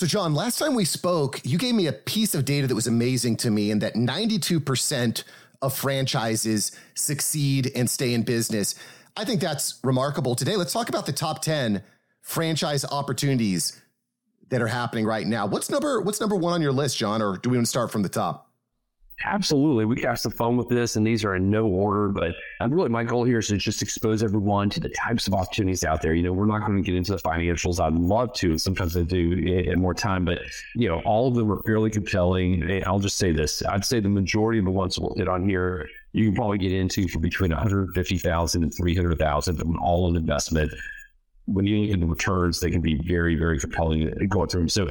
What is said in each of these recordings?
So, Jon, last time we spoke, you gave me a piece of data that was amazing to me, and that 92% of franchises succeed and stay in business. I think that's remarkable. Today, let's talk about the top 10 franchise opportunities that are happening right now. What's number what's number 1 on your list, Jon, or do we want to start from the top? Absolutely. We have some fun with this, and these are in no order. But I'm really, my goal here is to just expose everyone to the types of opportunities out there. You know, we're not going to get into the financials. I'd love to. Sometimes I do eh, in more time, but you know, all of them are fairly compelling. Eh, I'll just say this: I'd say the majority of the ones we'll hit on here, you can probably get into for between 150,000 and 300,000 of all in investment. When you look at the returns, they can be very, very compelling eh, going through them. So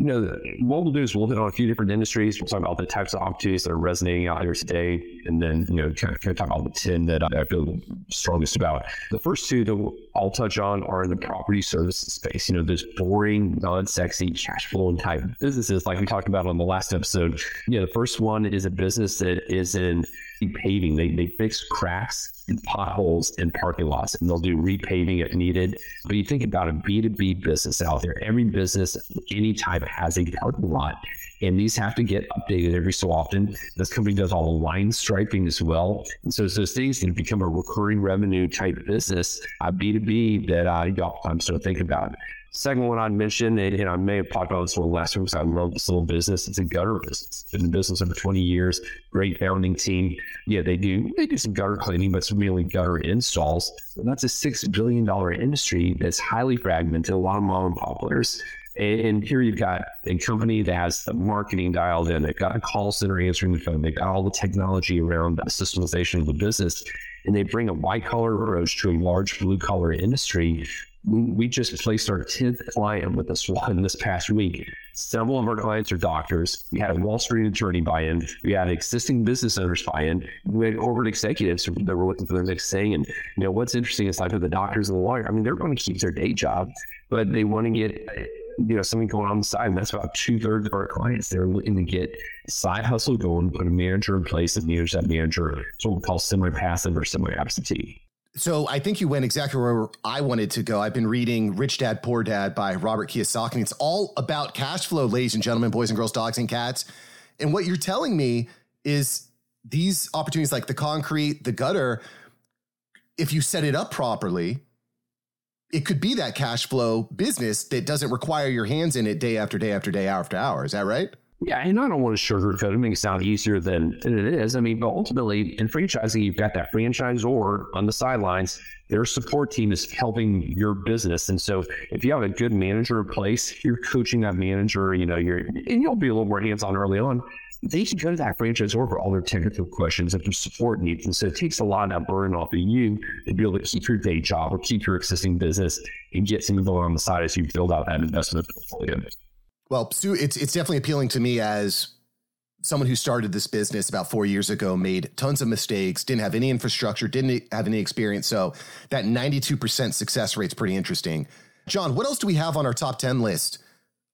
you know, what we'll do is we'll hit on a few different industries. We'll talk about the types of opportunities that are resonating out here today, and then you know, kind of, kind of talk about the ten that I feel strongest about. The first two that I'll touch on are in the property services space. You know, those boring, non-sexy, cash flowing type businesses, like we talked about on the last episode. You know, the first one is a business that is in paving. They, they fix cracks and potholes in parking lots and they'll do repaving if needed. But you think about a B2B business out there, every business, any type has a parking lot. And these have to get updated every so often. This company does all the line striping as well. And so those things can become a recurring revenue type business, a B2B that uh, you oftentimes don't think about. Second one I'd mention, and, and, I may have talked about this one last week because I love this little business. It's a gutter business. Been in business over 20 years. Great founding team. Yeah, they do they do some gutter cleaning, but it's mainly gutter installs. And that's a six billion dollar industry that's highly fragmented. A lot of mom and pop players. And, here you've got a company that has the marketing dialed in. They've got a call center answering the phone. They've got all the technology around the systemization of the business and they bring a white collar approach to a large blue collar industry we just placed our 10th client with us one this past week. Several of our clients are doctors. We had a Wall Street attorney buy in. We had existing business owners buy in. We had corporate executives that were looking for their next thing. And, you know, what's interesting is like for the doctors and the lawyer, I mean, they're going to keep their day job, but they want to get, you know, something going on the side. And that's about two thirds of our clients. They're looking to get side hustle going, put a manager in place and manage that manager. So we call semi passive or semi absentee. So I think you went exactly where I wanted to go. I've been reading Rich Dad Poor Dad by Robert Kiyosaki. And it's all about cash flow, ladies and gentlemen, boys and girls, dogs and cats. And what you're telling me is these opportunities like the concrete, the gutter, if you set it up properly, it could be that cash flow business that doesn't require your hands in it day after day after day, hour after hour. Is that right? Yeah, and I don't want to sugarcoat it, make it sound easier than, it is. I mean, but ultimately, in franchising, you've got that franchisor on the sidelines. Their support team is helping your business, and so if you have a good manager in place, you're coaching that manager. You know, you're and you'll be a little more hands on early on. They should go to that franchisor for all their technical questions and their support needs. And so it takes a lot of burden off of you to be able to keep your day job or keep your existing business and get something going on the side as you build out that investment portfolio. Well, Sue, it's it's definitely appealing to me as someone who started this business about four years ago, made tons of mistakes, didn't have any infrastructure, didn't have any experience. So that 92% success rate is pretty interesting. Jon, what else do we have on our top 10 list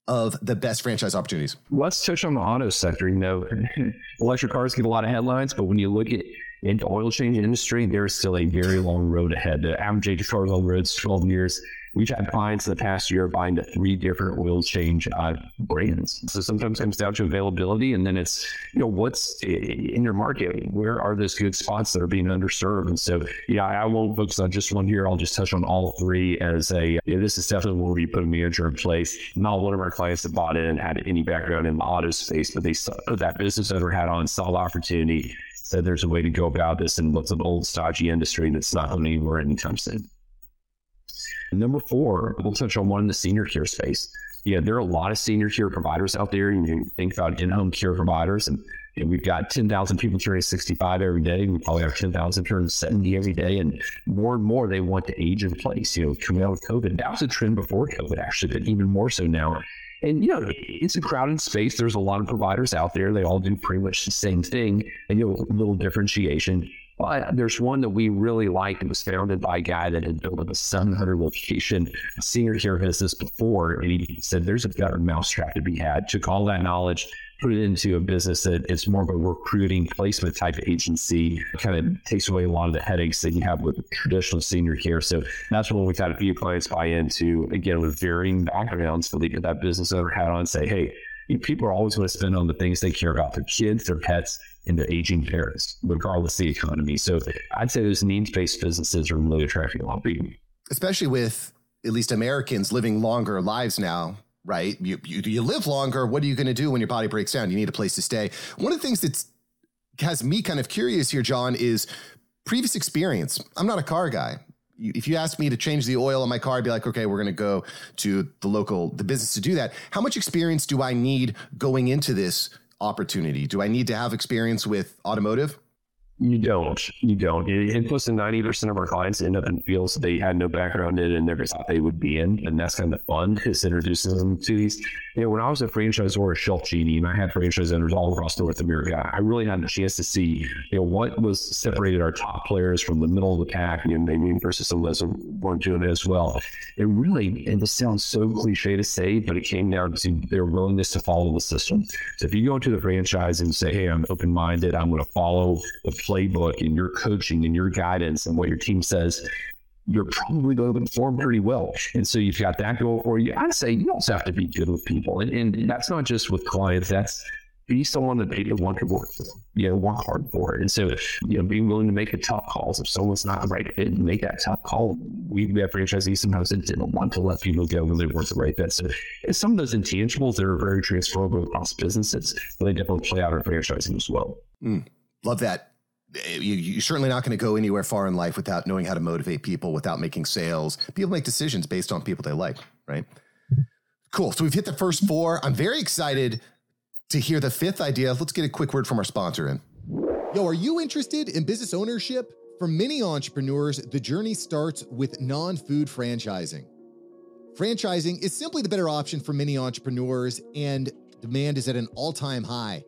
of the best franchise opportunities? Let's touch on the auto sector. You know, electric cars get a lot of headlines, but when you look at into oil change industry, there's still a very long road ahead. The average age of cars on the road is 12 years. We've had clients in the past year buying to three different oil change uh, brands. So sometimes it comes down to availability, and then it's you know what's in your market. Where are those good spots that are being underserved? And so yeah, I won't focus on just one here. I'll just touch on all three as a. Yeah, this is definitely where we put a manager in place. Not one of our clients that bought in had any background in the auto space, but they saw that business owner had on saw opportunity. Said there's a way to go about this, and what's an old stodgy industry that's not going anywhere anytime soon. Number four, we'll touch on one in the senior care space. Yeah, there are a lot of senior care providers out there. You think about in-home care providers, and, and we've got 10,000 people turning 65 every day. We probably have 10,000 turning 70 every day, and more and more they want to age in place. You know, coming out of COVID, that was a trend before COVID, actually, but even more so now. And you know, it's a crowded space. There's a lot of providers out there. They all do pretty much the same thing, and you know, a little differentiation. But there's one that we really liked. It was founded by a guy that had built a 700 location senior care business before. And he said, there's a better mousetrap to be had. Took all that knowledge, put it into a business that it's more of a recruiting placement type agency. kind of takes away a lot of the headaches that you have with traditional senior care. So that's when we've had a few clients buy into, again, with varying backgrounds, leave that business owner hat on say, hey, people are always going to spend on the things they care about their kids, their pets, their aging parents, regardless of the economy. So I'd say those needs based businesses are really attracting a lot of people. Especially with at least Americans living longer lives now right? You, you, you live longer. What are you going to do when your body breaks down? You need a place to stay. One of the things that has me kind of curious here, Jon, is previous experience. I'm not a car guy. If you ask me to change the oil on my car, I'd be like, okay, we're going to go to the local, the business to do that. How much experience do I need going into this opportunity? Do I need to have experience with automotive? You don't. You don't. And close to 90% of our clients end up in fields they had no background in and never thought they would be in. And that's kind of fun, is introducing them to these. You know, when I was a franchisor at Shelf Genie and I had franchise owners all across North America, I really had the chance to see, you know, what was separated our top players from the middle of the pack, you know, maybe versus some of those weren't doing it as well. It really, and this sounds so cliche to say, but it came down to their willingness to follow the system. So if you go into the franchise and say, hey, I'm open minded, I'm going to follow the playbook and your coaching and your guidance and what your team says, you're probably going to perform pretty well. And so you've got that goal, for you. I'd say you also have to be good with people. And, and that's not just with clients, that's be someone that they want to work for, you know, work hard for. It. And so, you know, being willing to make the tough calls. If someone's not the right fit, make that tough call. We, we have franchisees sometimes that didn't want to let people go when they weren't the right fit. So some of those intangibles that are very transferable across businesses, they definitely play out in franchising as well. Mm, love that Eh, you, are certainly not going to go anywhere far in life without knowing how to motivate people, without making sales. People make decisions based on people they like, right? Cool. So we've hit the first four. I'm very excited to hear the fifth idea. Let's get a quick word from our sponsor in. Yo, are you interested in business ownership? For many entrepreneurs, the journey starts with non food franchising. Franchising is simply the better option for many entrepreneurs, and demand is at an all time high.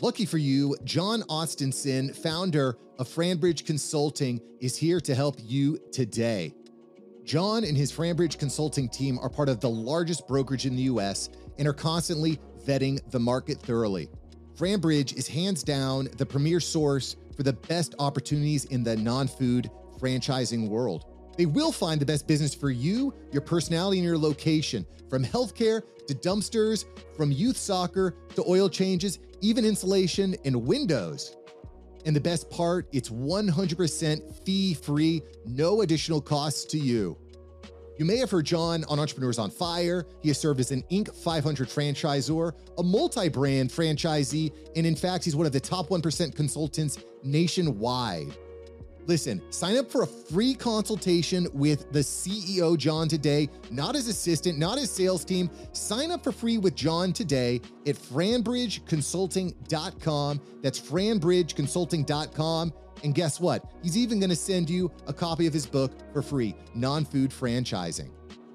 Lucky for you, Jon Ostenson, founder of Franbridge Consulting, is here to help you today. Jon and his Franbridge Consulting team are part of the largest brokerage in the US and are constantly vetting the market thoroughly. Franbridge is hands down the premier source for the best opportunities in the non food franchising world. They will find the best business for you, your personality, and your location, from healthcare to dumpsters, from youth soccer to oil changes even insulation and windows. And the best part, it's 100% fee free, no additional costs to you. You may have heard Jon on Entrepreneurs on Fire. He has served as an Inc. 500 franchisor, a multi brand franchisee, and in fact, he's one of the top 1% consultants nationwide. Listen, sign up for a free consultation with the CEO, Jon, today, not his assistant, not his sales team. Sign up for free with Jon today at franbridgeconsulting.com. That's franbridgeconsulting.com. And guess what? He's even going to send you a copy of his book for free Non Food Franchising.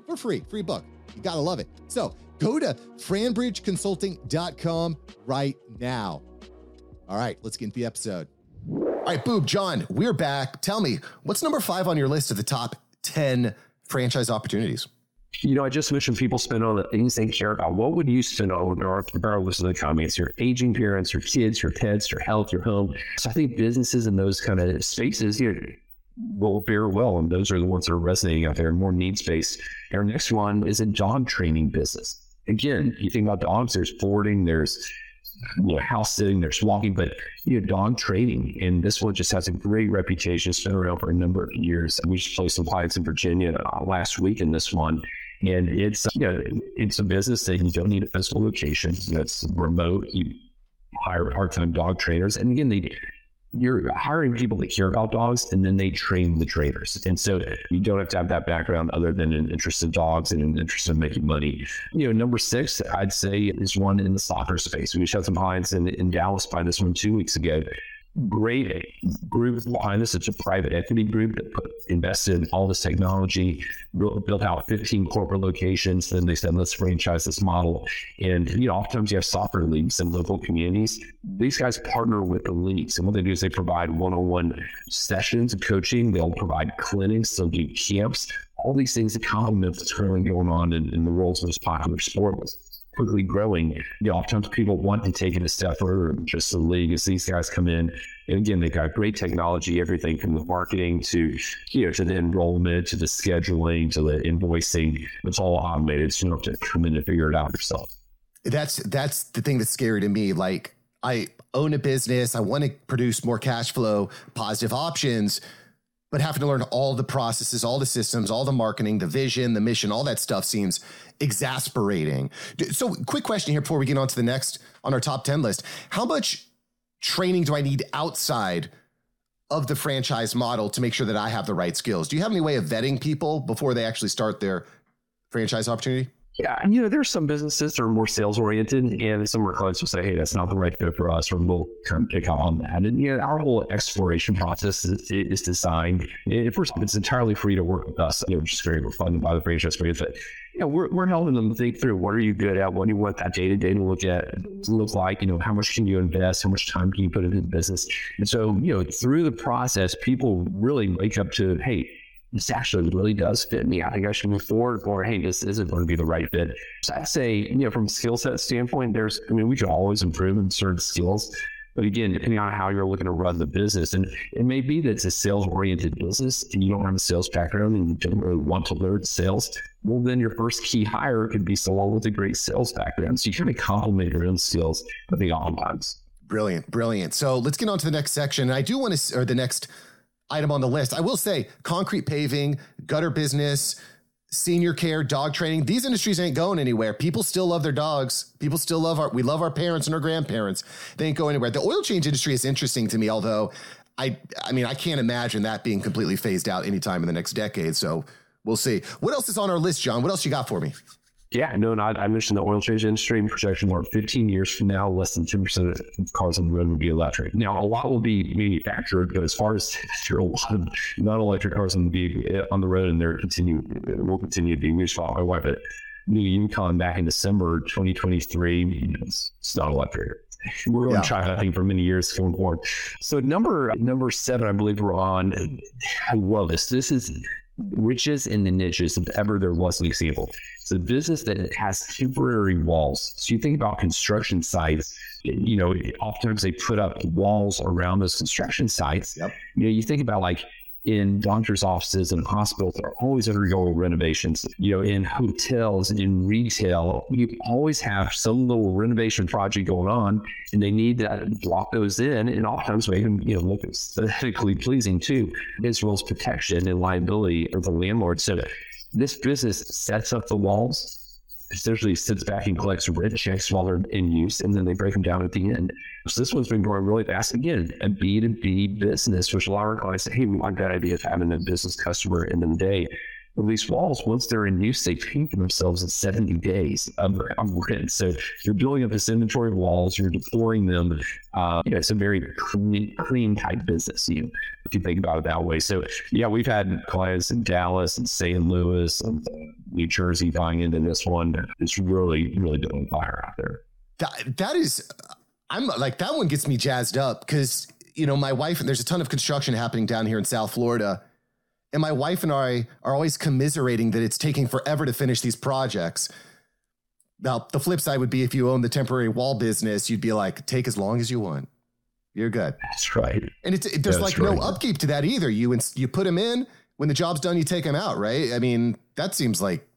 For free, free book. You got to love it. So go to franbridgeconsulting.com right now. All right, let's get into the episode. All right, Boob, Jon, we're back. Tell me, what's number five on your list of the top 10 franchise opportunities? You know, I just mentioned people spend on the things they care about. What would you spend on, regardless of the comments? Your aging parents, your kids, your pets, your health, your home. So I think businesses in those kind of spaces here will fare well. And those are the ones that are resonating out there, more needs based. Our next one is a dog training business. Again, you think about dogs, there's boarding, there's you know, house sitting, walking, but you know, dog training. And this one just has a great reputation. It's been around for a number of years. We just placed some clients in Virginia uh, last week in this one. And it's you know, it's a business that you don't need a physical location. You remote. You hire part-time dog trainers, and again, they you're hiring people that care about dogs and then they train the trainers. And so you don't have to have that background other than an interest in dogs and an interest in making money. You know, number six, I'd say is one in the soccer space. We had some clients in, in Dallas by this one two weeks ago great group behind this. It's a private equity group that put, invested in all this technology, built, out 15 corporate locations. Then they said, let's franchise this model. And, you know, oftentimes you have soccer leagues in local communities. These guys partner with the leagues. And what they do is they provide one on one sessions of coaching, they'll provide clinics, they'll do camps, all these things that complement what's currently going on in, in the world's most popular sport quickly growing, you know, oftentimes people want to take it a step further just the league as these guys come in. And again, they've got great technology, everything from the marketing to, you know, to the enrollment, to the scheduling, to the invoicing. It's all automated. So you don't have to come in and figure it out yourself. That's that's the thing that's scary to me. Like I own a business, I want to produce more cash flow, positive options, but having to learn all the processes, all the systems, all the marketing, the vision, the mission, all that stuff seems exasperating. So, quick question here before we get on to the next on our top 10 list. How much training do I need outside of the franchise model to make sure that I have the right skills? Do you have any way of vetting people before they actually start their franchise opportunity? Yeah, and you know, there's some businesses that are more sales oriented, and some of our clients will say, "Hey, that's not the right fit for us," or we'll kind of pick out on that. And you know, our whole exploration process is, is designed. First, it's entirely free to work with us, you know, which is great. We're by the franchise space, but you know, we're, we're helping them think through what are you good at, what do you want that day to day to look at look like, you know, how much can you invest, how much time can you put into the business, and so you know, through the process, people really wake up to, hey this actually really does fit me. I think I should move forward, or hey, this isn't going to be the right fit. So I'd say, you know, from a skill set standpoint, there's, I mean, we can always improve in certain skills. But again, depending on how you're looking to run the business, and it may be that it's a sales oriented business and you don't have a sales background and you don't really want to learn sales, well, then your first key hire could be someone with a great sales background. So you kind of complement your own skills, I think, oftentimes. Brilliant, brilliant. So let's get on to the next section. I do want to, or the next item on the list. I will say concrete paving, gutter business, senior care, dog training. These industries ain't going anywhere. People still love their dogs. People still love our, we love our parents and our grandparents. They ain't going anywhere. The oil change industry is interesting to me, although I, I mean, I can't imagine that being completely phased out anytime in the next decade. So we'll see. What else is on our list, Jon? What else you got for me? Yeah, no, not, I mentioned the oil change industry and projection more 15 years from now, less than 10% of cars on the road will be electric. Now, a lot will be manufactured, but as far as there are a lot of non-electric cars on the eh, on the road, and they're continue will continue to be. We saw my wife at New Yukon back in December 2023. It's, it's not electric. We're going yeah. to try, I think, for many years going forward. So number number seven, I believe we're on. I love this. This is riches in the niches if ever there was an example. It's a business that has temporary walls. So you think about construction sites, you know, oftentimes they put up walls around those construction sites. Yep. You know, you think about like in doctors' offices and hospitals are always undergoing renovations. You know, in hotels, in retail, you always have some little renovation project going on, and they need to block those in, and oftentimes make them, you know, look aesthetically pleasing too, as protection and liability of the landlord. So this business sets up the walls essentially sits back and collects rent checks while they're in use, and then they break them down at the end. So this one's been growing really fast. Again, a B2B business, which a lot of our clients say, hey, we like that idea of having a business customer in the day. These walls, once they're in use, they for themselves in 70 days of, rent. So you're building up this inventory of walls, you're deploying them. Uh, you know, it's a very clean, clean type business, you, if you think about it that way. So, yeah, we've had clients in Dallas and St. Louis and New Jersey buying into this one. It's really, really doing fire out there. That, that is, I'm like, that one gets me jazzed up because, you know, my wife, and there's a ton of construction happening down here in South Florida and my wife and I are always commiserating that it's taking forever to finish these projects. Now, the flip side would be if you own the temporary wall business, you'd be like, take as long as you want. You're good. That's right. And it's, it, there's That's like right. no upkeep to that either. You you put them in when the job's done, you take them out, right? I mean, that seems like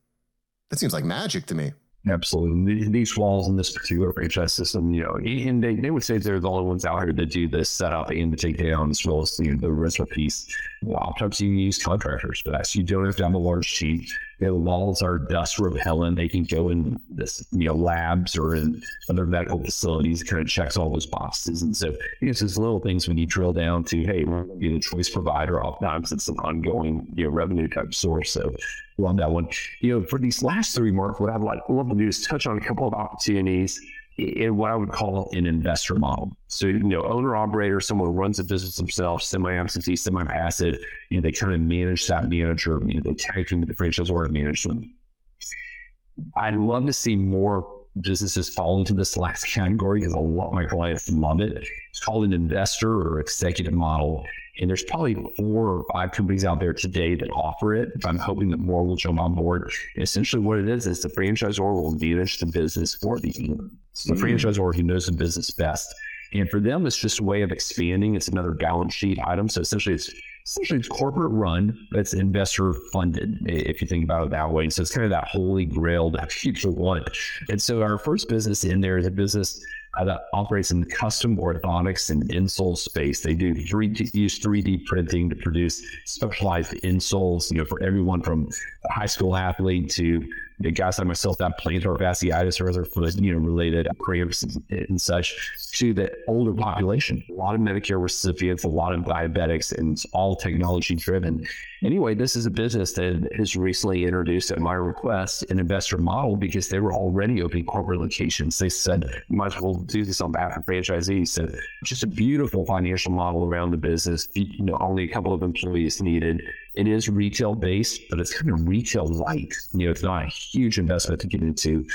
that seems like magic to me. Absolutely. These walls in this particular franchise system, you know, and they, they would say they're the only ones out here that do the setup and the takedown as well as you know, the rest of the piece. Well, oftentimes you use contractors for that. You don't have to have a large team. The walls are dust repellent. They can go in this, you know, labs or in other medical facilities, kind of checks all those boxes. And so it's just little things when you drill down to, hey, we're going to be the choice provider. Oftentimes it's an ongoing, you know, revenue type source. So love that one. You know, for these last three, Mark, what I'd like love to do is touch on a couple of opportunities in what I would call an investor model. So, you know, owner operator, someone who runs a business themselves, semi absentee, semi passive, you know, they kind of manage that manager, you know, they tag team the franchise or manage them. I'd love to see more businesses fall into this last category because a lot of my clients love it. It's called an investor or executive model. And there's probably four or five companies out there today that offer it. I'm hoping that more will jump on board. essentially, what it is is the franchisor will manage the business for the It's the mm. franchisor who knows the business best. And for them, it's just a way of expanding. It's another balance sheet item. So essentially, it's essentially it's corporate run, but it's investor funded, if you think about it that way. And so it's kind of that holy grail that people want. And so our first business in there is a business uh, that operates in the custom orthotics and insole space. They do 3D, use 3D printing to produce specialized insoles, you know, for everyone from high school athlete to the guys like myself that plantar fasciitis or other foot, you know, related cramps and, such to the older population. A lot of Medicare recipients, a lot of diabetics, and it's all technology driven. Anyway, this is a business that has recently introduced at my request an investor model because they were already opening corporate locations. They said, you might as well do this on behalf of franchisees. So just a beautiful financial model around the business. You know, only a couple of employees needed it is retail based, but it's kind of retail light. You know, it's not a huge investment to get into.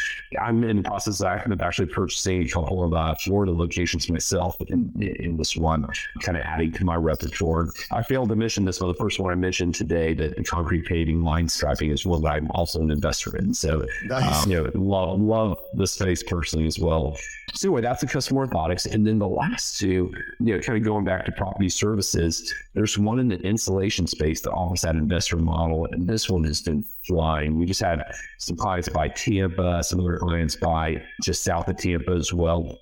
I'm in the process of actually purchasing a couple of uh, Florida locations myself in, in this one, kind of adding to my repertoire. I failed to mention this, but the first one I mentioned today, that the concrete paving line striping is one that I'm also an investor in. So, nice. um, you know, love, love the space personally as well. So anyway, that's the custom orthotics. And then the last two, you know, kind of going back to property services, there's one in the insulation space that offers that investor model. And this one has been flying. We just had some clients by Tampa, some other clients by just south of Tampa as well.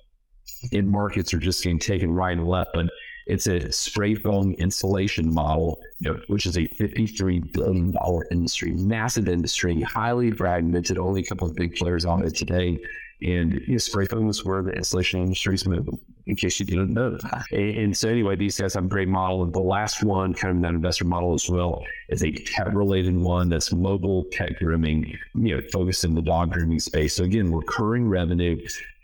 In markets are just getting taken right and left. But it's a spray foam insulation model, you know, which is a $53 billion industry, massive industry, highly fragmented, only a couple of big players on it today. And you know, spray foam is where the insulation industry is moving, in case you didn't know. And, so, anyway, these guys have a great model. And the last one, kind of that investor model as well, is a pet related one that's mobile pet grooming, you know, focused in the dog grooming space. So, again, recurring revenue.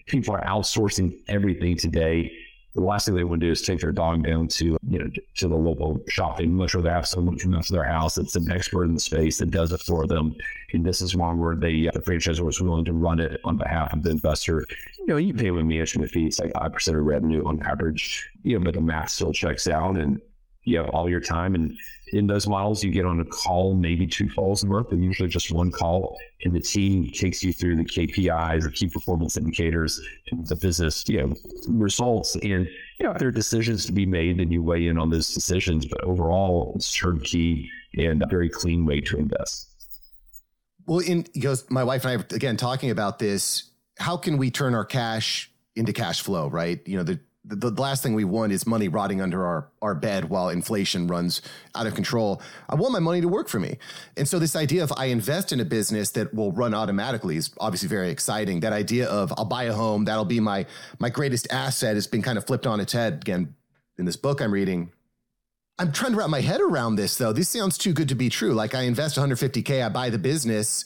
People are outsourcing everything today the last thing they want to do is take their dog down to you know to the local shop. They much rather have someone come out to their house that's an expert in the space that does it for them. And this is one where they, uh, the franchisor was willing to run it on behalf of the investor. You know, you pay a management fee, it's like five percent of revenue on average. You know, but the math still checks out, and you have all your time and in those models, you get on a call, maybe two calls a month, and usually just one call. And the team takes you through the KPIs or key performance indicators and the business, you know, results. And, you know, there are decisions to be made, then you weigh in on those decisions. But overall, it's turnkey and a very clean way to invest. Well, in goes my wife and I are again talking about this. How can we turn our cash into cash flow, right? You know, the the, the last thing we want is money rotting under our, our bed while inflation runs out of control. I want my money to work for me. And so this idea of I invest in a business that will run automatically is obviously very exciting. That idea of I'll buy a home, that'll be my my greatest asset has been kind of flipped on its head again in this book I'm reading. I'm trying to wrap my head around this though. This sounds too good to be true. Like I invest 150k, I buy the business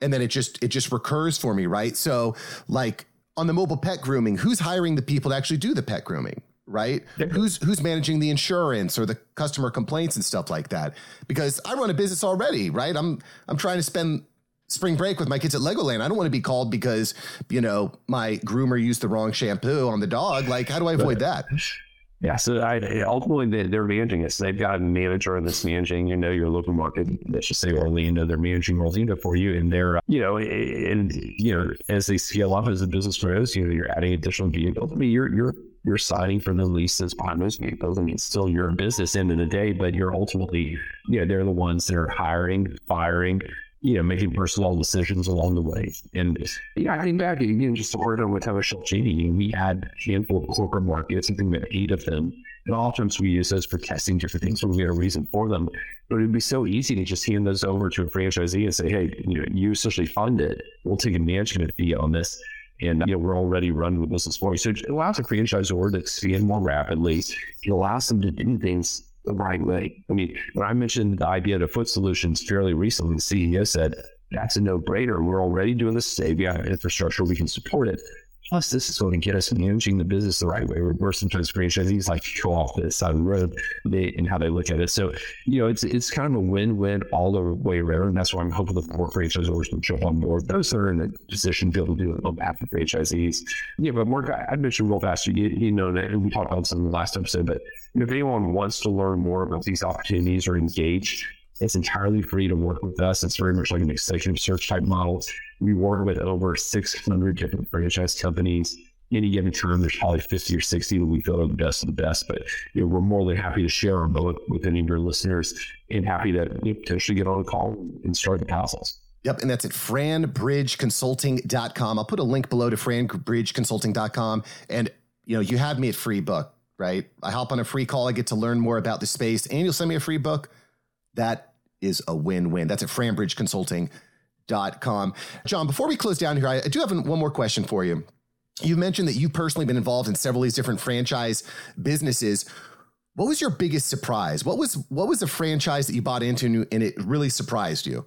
and then it just it just recurs for me, right? So like on the mobile pet grooming, who's hiring the people to actually do the pet grooming? Right? Who's who's managing the insurance or the customer complaints and stuff like that? Because I run a business already, right? I'm I'm trying to spend spring break with my kids at Legoland. I don't want to be called because, you know, my groomer used the wrong shampoo on the dog. Like, how do I avoid that? Yeah, so I, ultimately they, are managing it. So they've got a manager that's managing, you know, your local market. Let's just say Orlando, they're managing Orlando for you, and they're, uh, you know, and you know, as they scale up as the business grows, you know, you're adding additional vehicles. I mean, you're you're you're signing for the leases behind those vehicles. I mean, still your business end of the day, but you're ultimately, you know, they're the ones that are hiring, firing, you know, making personal decisions along the way. And yeah, I think back again, just to work on with Tower Genie, we had a handful of corporate markets, something we eight of them. And oftentimes we use those for testing different things when we had a reason for them. But it'd be so easy to just hand those over to a franchisee and say, hey, you know, you essentially fund it. We'll take a management fee on this. And you know, we're already running the business for you. So it allows a franchisor to expand more rapidly. It allows them to do things the right way. I mean, when I mentioned the idea of Foot Solutions fairly recently, the CEO said, that's a no brainer. We're already doing this today. Infrastructure, we can support it. Plus, this is going to get us managing the business the right way. Where sometimes franchisees like to go off the side of the road they, and how they look at it. So, you know, it's it's kind of a win-win all the way around. And that's why I'm hoping the more franchisors will jump on board. Those that are in a position to be able to do it on of franchisees. Yeah, but Mark, I, I mentioned real fast. You, you know, and we talked about this in the last episode, but if anyone wants to learn more about these opportunities or engage, it's entirely free to work with us. It's very much like an executive search type model. We work with over 600 different franchise companies. Any given term, there's probably 50 or 60 that we feel are the best of the best. But you know, we're more than happy to share them with, with any of your listeners and happy to you potentially get on a call and start the process. Yep, and that's at franbridgeconsulting.com. I'll put a link below to franbridgeconsulting.com. And you know, you have me at free book, right? I hop on a free call, I get to learn more about the space, and you'll send me a free book. That is a win-win. That's at franbridgeconsulting.com. Jon, before we close down here, I, do have one more question for you. You mentioned that you've personally been involved in several of these different franchise businesses. What was your biggest surprise? What was what was the franchise that you bought into and it really surprised you?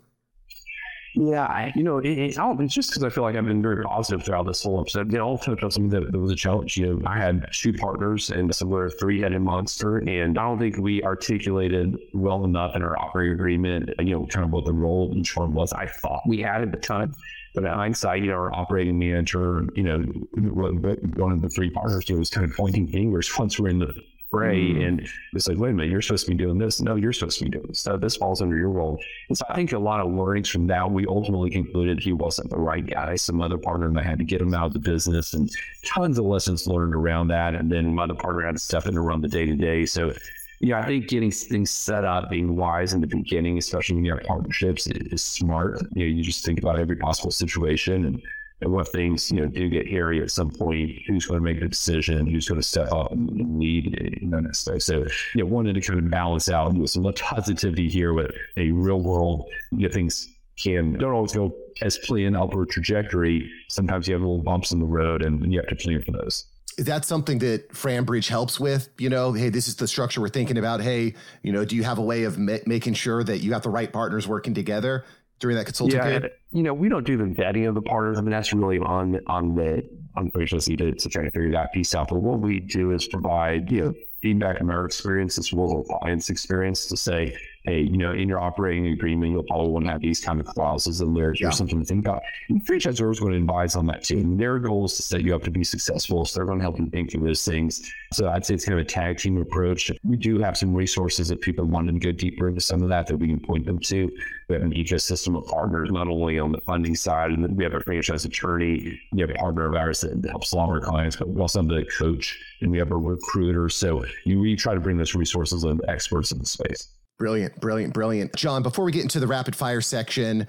Yeah, I, you know, it, it, it's just because I feel like I've been very positive throughout this whole episode. You all I'll on something that, was a challenge. You know, I had two partners and a similar three-headed monster, and I don't think we articulated well enough in our operating agreement, you know, kind of what the role each one was. I thought we had at the time. But in hindsight, you know, our operating manager, you know, one of the three partners, was kind of pointing fingers once we're in the Ray, mm. and it's like, wait a minute, you're supposed to be doing this. No, you're supposed to be doing this. So this falls under your role. And so I think a lot of learnings from that, we ultimately concluded he wasn't the right guy. Some other partner and I had to get him out of the business and tons of lessons learned around that. And then my other partner had to step in to run the day to day. So yeah, I think getting things set up, being wise in the beginning, especially when you have partnerships, is smart. You know, you just think about every possible situation and and what things you know do get hairy at some point, who's going to make the decision, who's going to step up and lead, you know, day. So, you know, wanted to kind of balance out with some positivity here with a real world, you know, things can don't always go as planned upward trajectory. Sometimes you have little bumps in the road, and you have to plan for those. Is that something that FranBridge helps with? You know, hey, this is the structure we're thinking about. Hey, you know, do you have a way of ma- making sure that you got the right partners working together? During that consulting yeah, period? You know, we don't do the vetting of the partners. I mean, that's really on on the on the to, to try to figure that piece out. But what we do is provide, you know, feedback from our experience as well as client's experience to say, hey, you know, in your operating agreement, you'll probably want to have these kind of clauses in there. Yeah. something to think about. And franchisors going to advise on that too. And their goal is to set you up to be successful. So they're going to help you think through those things. So I'd say it's kind of a tag team approach. We do have some resources if people want to go deeper into some of that that we can point them to. We have an ecosystem of partners, not only on the funding side, and then we have a franchise attorney. We have a partner of ours that helps a lot of our clients, but we also have the coach and we have a recruiter. So you, we try to bring those resources and experts in the space. Brilliant, brilliant, brilliant. Jon, before we get into the rapid fire section,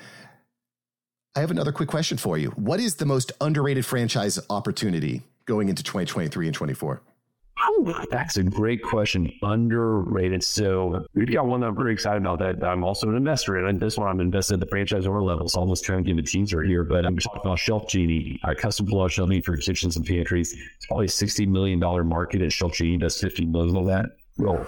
I have another quick question for you. What is the most underrated franchise opportunity going into 2023 and 24? Oh, that's a great question. Underrated. So we've got one that I'm pretty excited about that I'm also an investor in. And this one I'm invested at the franchisor level. So almost trying to give a teaser here, but I'm talking about Shelf Genie, a custom pull out shelving for kitchens and pantries. It's probably a $60 million market and Shelf Genie does 50 million of that. Well,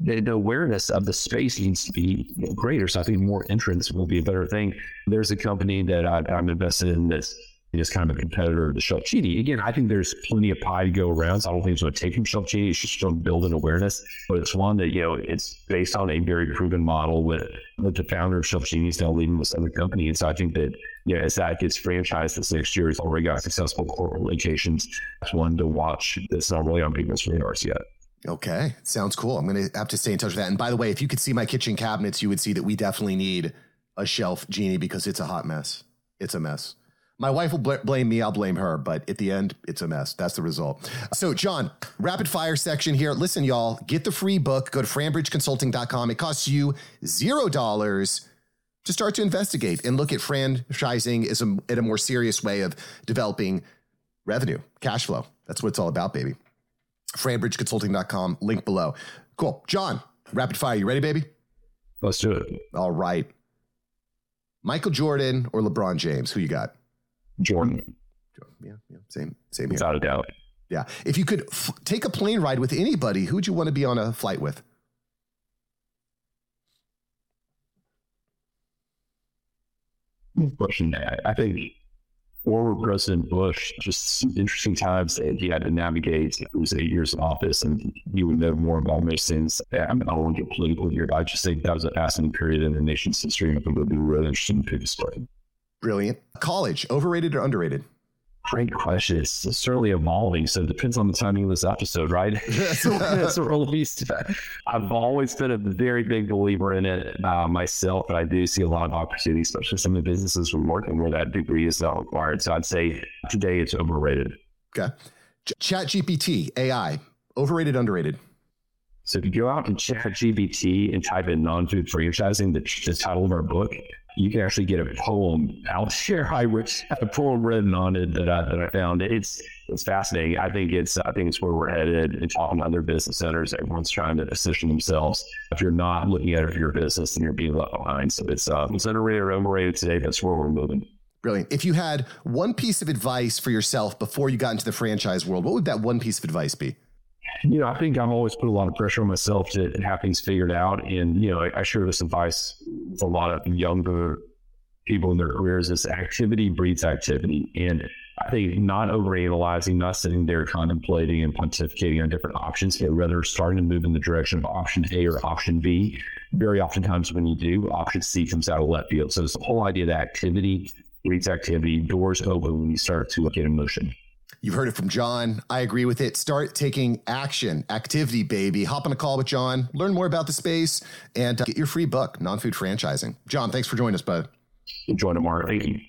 the awareness of the space needs to be greater. So I think more entrance will be a better thing. There's a company that I, am invested in that's kind of a competitor to Shelf Genie. Again, I think there's plenty of pie to go around. So I don't think it's going to take from Shelf Genie. It's just going to build an awareness. But it's one that, you know, it's based on a very proven model with, with the founder of Shelf Genie still leading this other company. And so I think that, yeah, as that gets franchised this next year, it's already got successful corporate locations. It's one to watch that's not really on people's radars yet. Okay, sounds cool. I'm going to have to stay in touch with that. And by the way, if you could see my kitchen cabinets, you would see that we definitely need a shelf genie because it's a hot mess. It's a mess. My wife will bl- blame me, I'll blame her, but at the end, it's a mess. That's the result. So, Jon, rapid fire section here. Listen, y'all, get the free book. Go to franbridgeconsulting.com. It costs you $0 to start to investigate and look at franchising as a, in a more serious way of developing revenue, cash flow. That's what it's all about, baby franbridgeconsulting.com, link below. Cool. Jon, rapid fire. You ready, baby? Let's do it. All right. Michael Jordan or LeBron James? Who you got? Jordan. Yeah, yeah same, same here. Without a doubt. Yeah. If you could f- take a plane ride with anybody, who would you want to be on a flight with? Question. I think former President Bush, just interesting times that he had to navigate those eight years in office, and you would know more about most things. I, mean, I to get political here, but I just think that was a fascinating period in the nation's history, and it would be really interesting to story. Brilliant. College, overrated or underrated? Great question. It's certainly evolving. So it depends on the timing of this episode, right? What released. I've always been a very big believer in it uh, myself, but I do see a lot of opportunities, especially some of the businesses we're working where that degree is not required. So I'd say today it's overrated. Okay. Ch- Chat GPT, AI, overrated, underrated? So if you go out and Chat GPT and type in non-food franchising, the, the title of our book, you can actually get a poem out there. I have a poem written on it that I, that I found. It's it's fascinating. I think it's I think it's where we're headed. And talking to other business owners, everyone's trying to position themselves. If you're not looking at it for your business, then you're being left behind. So it's uh, it's underrated or overrated today. That's where we're moving. Brilliant. If you had one piece of advice for yourself before you got into the franchise world, what would that one piece of advice be? You know, I think I've always put a lot of pressure on myself to have things figured out. And, you know, I, I share this advice with a lot of younger people in their careers is activity breeds activity. And I think not overanalyzing, not sitting there contemplating and pontificating on different options, but rather starting to move in the direction of option A or option B. Very oftentimes when you do, option C comes out of left field. So it's the whole idea that activity breeds activity, doors open when you start to get in motion. You've heard it from Jon. I agree with it. Start taking action, activity, baby. Hop on a call with Jon, learn more about the space, and uh, get your free book, Non Food Franchising. Jon, thanks for joining us, bud. Enjoy tomorrow. Thank you.